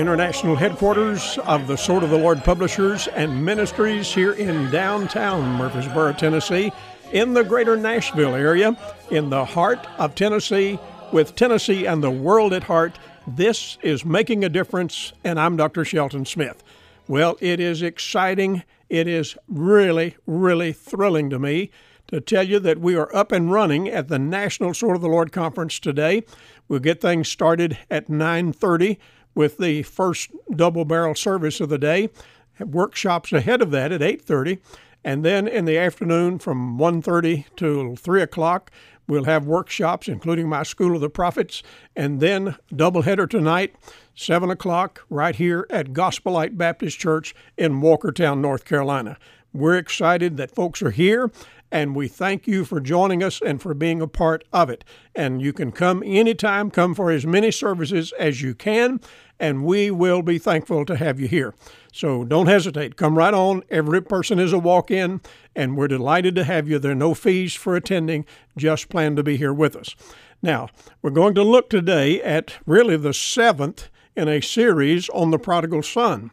international headquarters of the Sword of the Lord Publishers and Ministries here in downtown Murfreesboro, Tennessee, in the greater Nashville area, in the heart of Tennessee, with Tennessee and the world at heart, this is Making a Difference, and I'm Dr. Shelton Smith. Well, it is exciting. It is really, really thrilling to me to tell you that we are up and running at the National Sword of the Lord Conference today. We'll get things started at 9:30 with the first double barrel service of the day. Workshops ahead of that at 8:30, and then in the afternoon from 1:30 to 3 o'clock, we'll have workshops, including my School of the Prophets, and then doubleheader tonight, 7 o'clock, right here at Gospel Light Baptist Church in Walkertown, North Carolina. We're excited that folks are here and we thank you for joining us and for being a part of it. And you can come anytime, come for as many services as you can, and we will be thankful to have you here. So don't hesitate. Come right on. Every person is a walk in, and we're delighted to have you. There are no fees for attending, just plan to be here with us. Now, we're going to look today at really the seventh in a series on the prodigal son.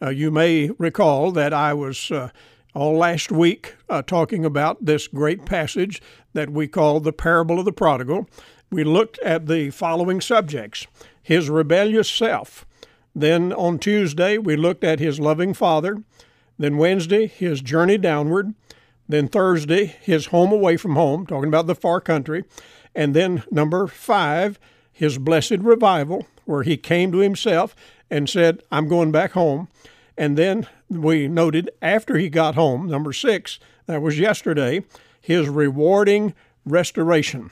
Uh, you may recall that I was. Uh, all last week uh, talking about this great passage that we call the parable of the prodigal. We looked at the following subjects his rebellious self. Then on Tuesday, we looked at his loving father. Then Wednesday, his journey downward. Then Thursday, his home away from home, talking about the far country. And then number five, his blessed revival, where he came to himself and said, I'm going back home. And then we noted after he got home, number six, that was yesterday, his rewarding restoration.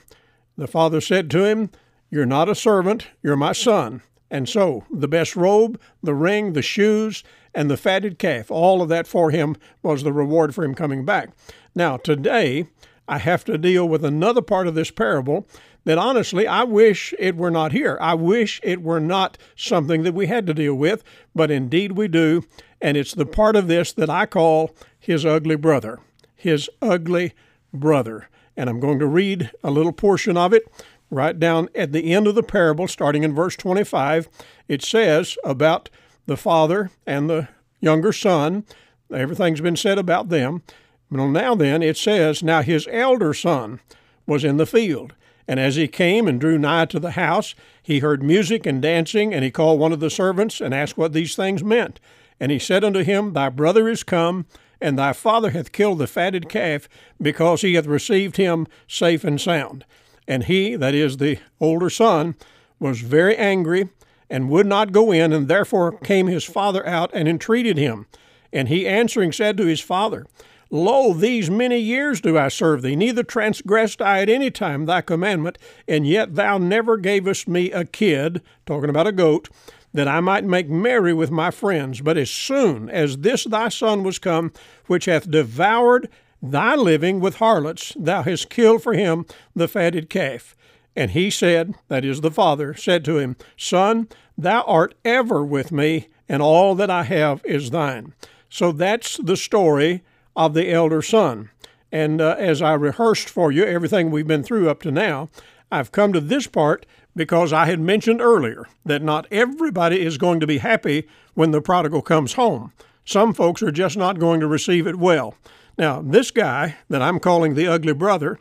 The father said to him, You're not a servant, you're my son. And so the best robe, the ring, the shoes, and the fatted calf, all of that for him was the reward for him coming back. Now, today, I have to deal with another part of this parable that honestly I wish it were not here. I wish it were not something that we had to deal with, but indeed we do. And it's the part of this that I call his ugly brother. His ugly brother. And I'm going to read a little portion of it right down at the end of the parable, starting in verse 25. It says about the father and the younger son. Everything's been said about them. Well, now then, it says, Now his elder son was in the field. And as he came and drew nigh to the house, he heard music and dancing, and he called one of the servants and asked what these things meant. And he said unto him, Thy brother is come, and thy father hath killed the fatted calf, because he hath received him safe and sound. And he, that is the older son, was very angry, and would not go in, and therefore came his father out and entreated him. And he answering said to his father, Lo, these many years do I serve thee, neither transgressed I at any time thy commandment, and yet thou never gavest me a kid, talking about a goat, that I might make merry with my friends. But as soon as this thy son was come, which hath devoured thy living with harlots, thou hast killed for him the fatted calf. And he said, that is the father, said to him, Son, thou art ever with me, and all that I have is thine. So that's the story of the elder son. And uh, as I rehearsed for you everything we've been through up to now, I've come to this part because I had mentioned earlier that not everybody is going to be happy when the prodigal comes home. Some folks are just not going to receive it well. Now, this guy that I'm calling the ugly brother,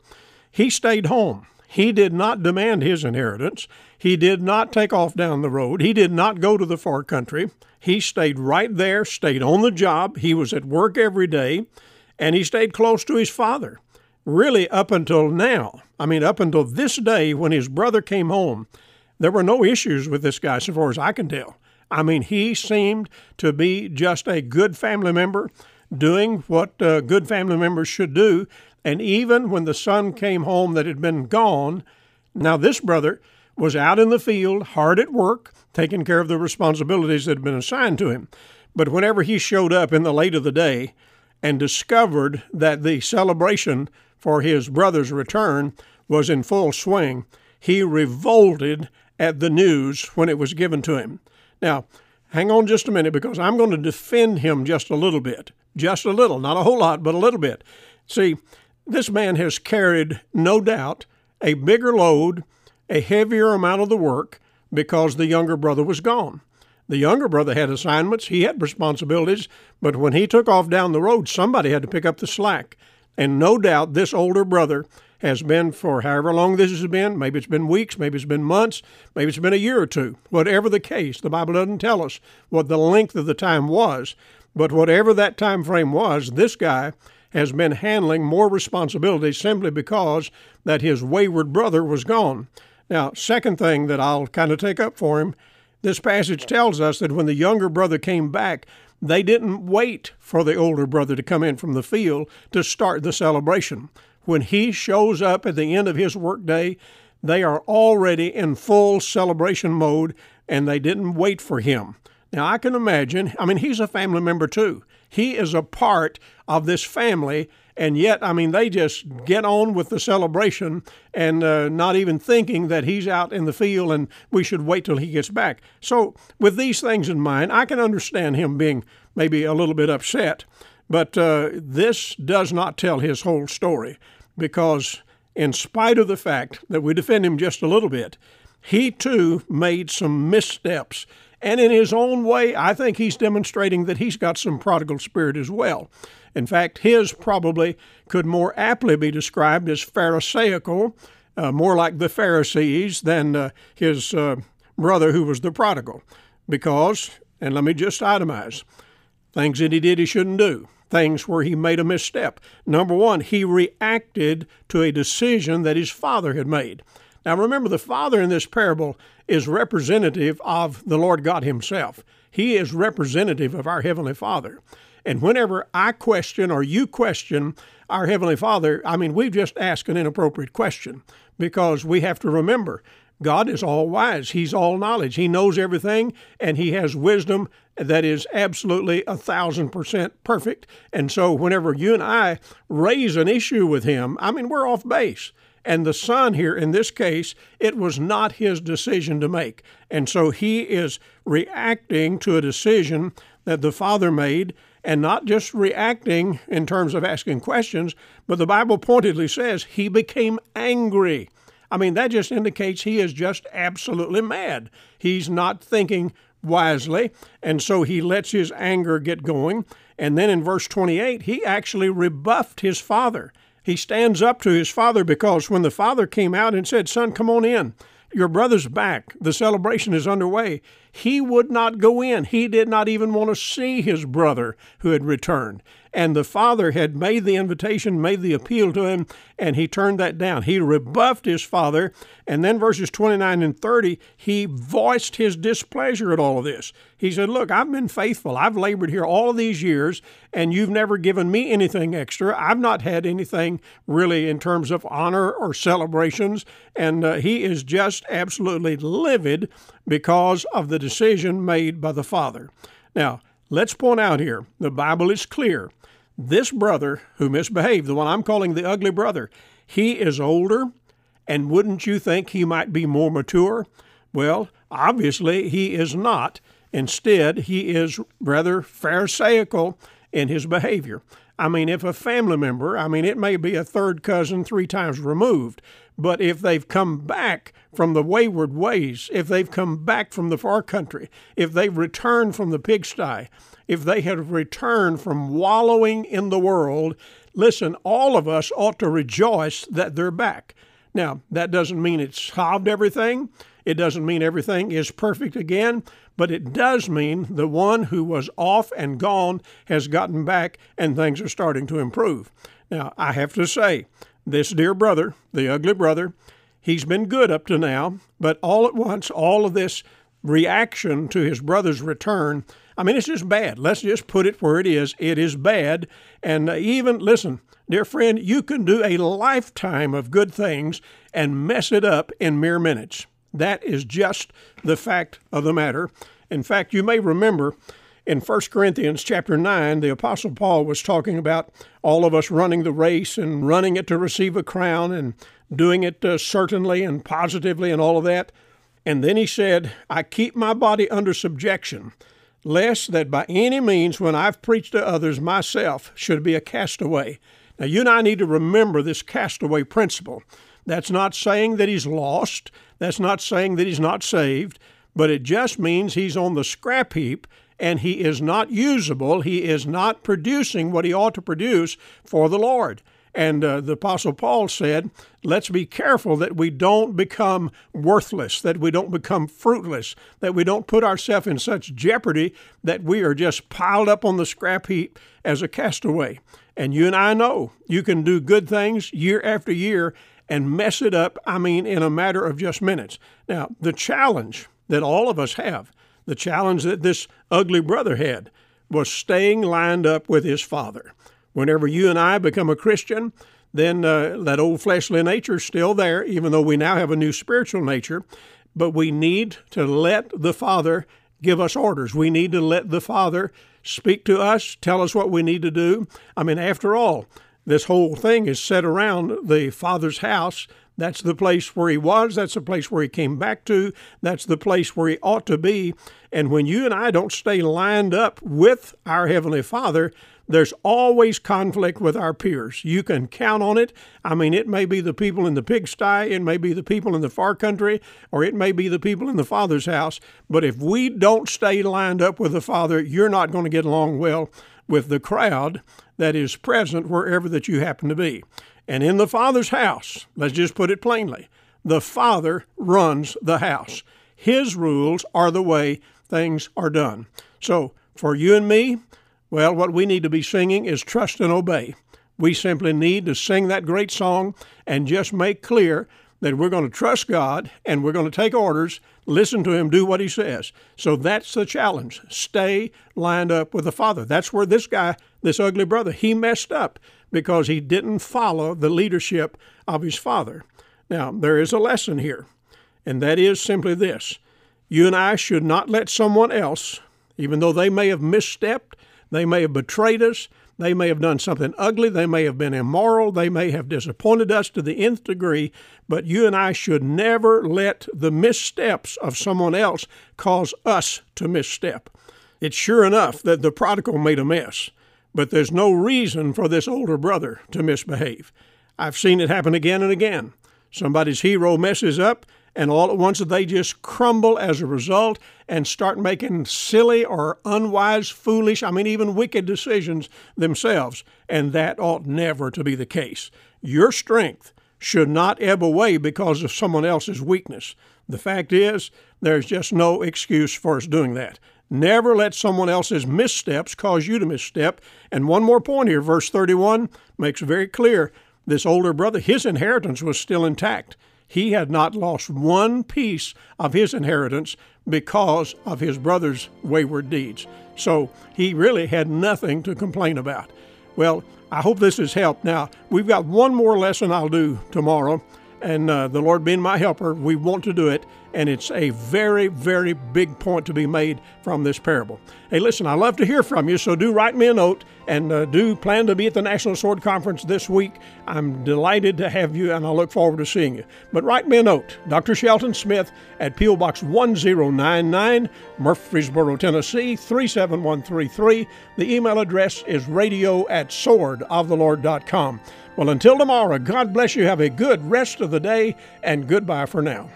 he stayed home. He did not demand his inheritance. He did not take off down the road. He did not go to the far country. He stayed right there, stayed on the job. He was at work every day, and he stayed close to his father. Really, up until now, I mean, up until this day when his brother came home, there were no issues with this guy, so far as I can tell. I mean, he seemed to be just a good family member, doing what uh, good family members should do. And even when the son came home that had been gone, now this brother was out in the field, hard at work, taking care of the responsibilities that had been assigned to him. But whenever he showed up in the late of the day and discovered that the celebration for his brother's return was in full swing, he revolted at the news when it was given to him. Now, hang on just a minute because I'm going to defend him just a little bit. Just a little, not a whole lot, but a little bit. See, this man has carried, no doubt, a bigger load, a heavier amount of the work because the younger brother was gone. The younger brother had assignments, he had responsibilities, but when he took off down the road, somebody had to pick up the slack. And no doubt this older brother has been for however long this has been. Maybe it's been weeks, maybe it's been months, maybe it's been a year or two. Whatever the case, the Bible doesn't tell us what the length of the time was, but whatever that time frame was, this guy has been handling more responsibility simply because that his wayward brother was gone. Now, second thing that I'll kind of take up for him, this passage tells us that when the younger brother came back, they didn't wait for the older brother to come in from the field to start the celebration. When he shows up at the end of his workday, they are already in full celebration mode and they didn't wait for him. Now, I can imagine, I mean, he's a family member too. He is a part of this family, and yet, I mean, they just get on with the celebration and uh, not even thinking that he's out in the field and we should wait till he gets back. So, with these things in mind, I can understand him being maybe a little bit upset, but uh, this does not tell his whole story because, in spite of the fact that we defend him just a little bit, he too made some missteps. And in his own way, I think he's demonstrating that he's got some prodigal spirit as well. In fact, his probably could more aptly be described as Pharisaical, uh, more like the Pharisees than uh, his uh, brother who was the prodigal. Because, and let me just itemize, things that he did he shouldn't do things where he made a misstep. Number one, he reacted to a decision that his father had made. Now remember, the father in this parable is representative of the Lord God Himself. He is representative of our Heavenly Father. And whenever I question or you question our Heavenly Father, I mean, we've just asked an inappropriate question because we have to remember God is all wise. He's all knowledge. He knows everything, and He has wisdom that is absolutely a thousand percent perfect. And so, whenever you and I raise an issue with Him, I mean, we're off base. And the son here, in this case, it was not his decision to make. And so he is reacting to a decision that the father made, and not just reacting in terms of asking questions, but the Bible pointedly says he became angry. I mean, that just indicates he is just absolutely mad. He's not thinking wisely, and so he lets his anger get going. And then in verse 28, he actually rebuffed his father. He stands up to his father because when the father came out and said, Son, come on in, your brother's back, the celebration is underway, he would not go in. He did not even want to see his brother who had returned. And the father had made the invitation, made the appeal to him, and he turned that down. He rebuffed his father. And then verses 29 and 30, he voiced his displeasure at all of this. He said, Look, I've been faithful. I've labored here all of these years, and you've never given me anything extra. I've not had anything really in terms of honor or celebrations. And uh, he is just absolutely livid because of the decision made by the father. Now, let's point out here the Bible is clear this brother who misbehaved, the one I'm calling the ugly brother, he is older, and wouldn't you think he might be more mature? Well, obviously he is not. Instead, he is rather Pharisaical in his behavior. I mean, if a family member, I mean, it may be a third cousin three times removed, but if they've come back from the wayward ways, if they've come back from the far country, if they've returned from the pigsty, if they have returned from wallowing in the world, listen, all of us ought to rejoice that they're back. Now, that doesn't mean it's solved everything. It doesn't mean everything is perfect again, but it does mean the one who was off and gone has gotten back and things are starting to improve. Now, I have to say, this dear brother, the ugly brother, he's been good up to now, but all at once, all of this reaction to his brother's return I mean, it's just bad. Let's just put it where it is. It is bad. And uh, even, listen, dear friend, you can do a lifetime of good things and mess it up in mere minutes. That is just the fact of the matter. In fact, you may remember in 1 Corinthians chapter 9, the Apostle Paul was talking about all of us running the race and running it to receive a crown and doing it uh, certainly and positively and all of that. And then he said, I keep my body under subjection lest that by any means, when I've preached to others, myself should be a castaway. Now, you and I need to remember this castaway principle That's not saying that he's lost. That's not saying that he's not saved, but it just means he's on the scrap heap and he is not usable. He is not producing what he ought to produce for the Lord. And uh, the Apostle Paul said, let's be careful that we don't become worthless, that we don't become fruitless, that we don't put ourselves in such jeopardy that we are just piled up on the scrap heap as a castaway. And you and I know you can do good things year after year and mess it up, I mean, in a matter of just minutes. Now, the challenge that all of us have, the challenge that this ugly brother had, was staying lined up with his father. Whenever you and I become a Christian, then uh, that old fleshly nature is still there, even though we now have a new spiritual nature. But we need to let the Father give us orders. We need to let the Father speak to us, tell us what we need to do. I mean, after all, this whole thing is set around the Father's house. That's the place where he was. That's the place where he came back to. That's the place where he ought to be. And when you and I don't stay lined up with our Heavenly Father, there's always conflict with our peers. You can count on it. I mean, it may be the people in the pigsty, it may be the people in the far country, or it may be the people in the Father's house. But if we don't stay lined up with the Father, you're not going to get along well with the crowd that is present wherever that you happen to be. And in the Father's house, let's just put it plainly, the Father runs the house. His rules are the way things are done. So, for you and me, well, what we need to be singing is trust and obey. We simply need to sing that great song and just make clear that we're going to trust God and we're going to take orders, listen to Him, do what He says. So that's the challenge. Stay lined up with the Father. That's where this guy, this ugly brother, he messed up because he didn't follow the leadership of his father. Now, there is a lesson here, and that is simply this you and I should not let someone else, even though they may have misstepped, they may have betrayed us. They may have done something ugly. They may have been immoral. They may have disappointed us to the nth degree. But you and I should never let the missteps of someone else cause us to misstep. It's sure enough that the prodigal made a mess, but there's no reason for this older brother to misbehave. I've seen it happen again and again. Somebody's hero messes up, and all at once they just crumble as a result and start making silly or unwise, foolish, I mean, even wicked decisions themselves. And that ought never to be the case. Your strength should not ebb away because of someone else's weakness. The fact is, there's just no excuse for us doing that. Never let someone else's missteps cause you to misstep. And one more point here, verse 31 makes very clear this older brother, his inheritance was still intact he had not lost one piece of his inheritance because of his brother's wayward deeds. So he really had nothing to complain about. Well, I hope this has helped. Now, we've got one more lesson I'll do tomorrow, and uh, the Lord being my helper, we want to do it and it's a very, very big point to be made from this parable. Hey, listen, I love to hear from you, so do write me a note and uh, do plan to be at the National Sword Conference this week. I'm delighted to have you, and I look forward to seeing you. But write me a note, Dr. Shelton Smith at P.O. Box 1099, Murfreesboro, Tennessee 37133. The email address is radio at swordoftheLord.com. Well, until tomorrow, God bless you. Have a good rest of the day, and goodbye for now.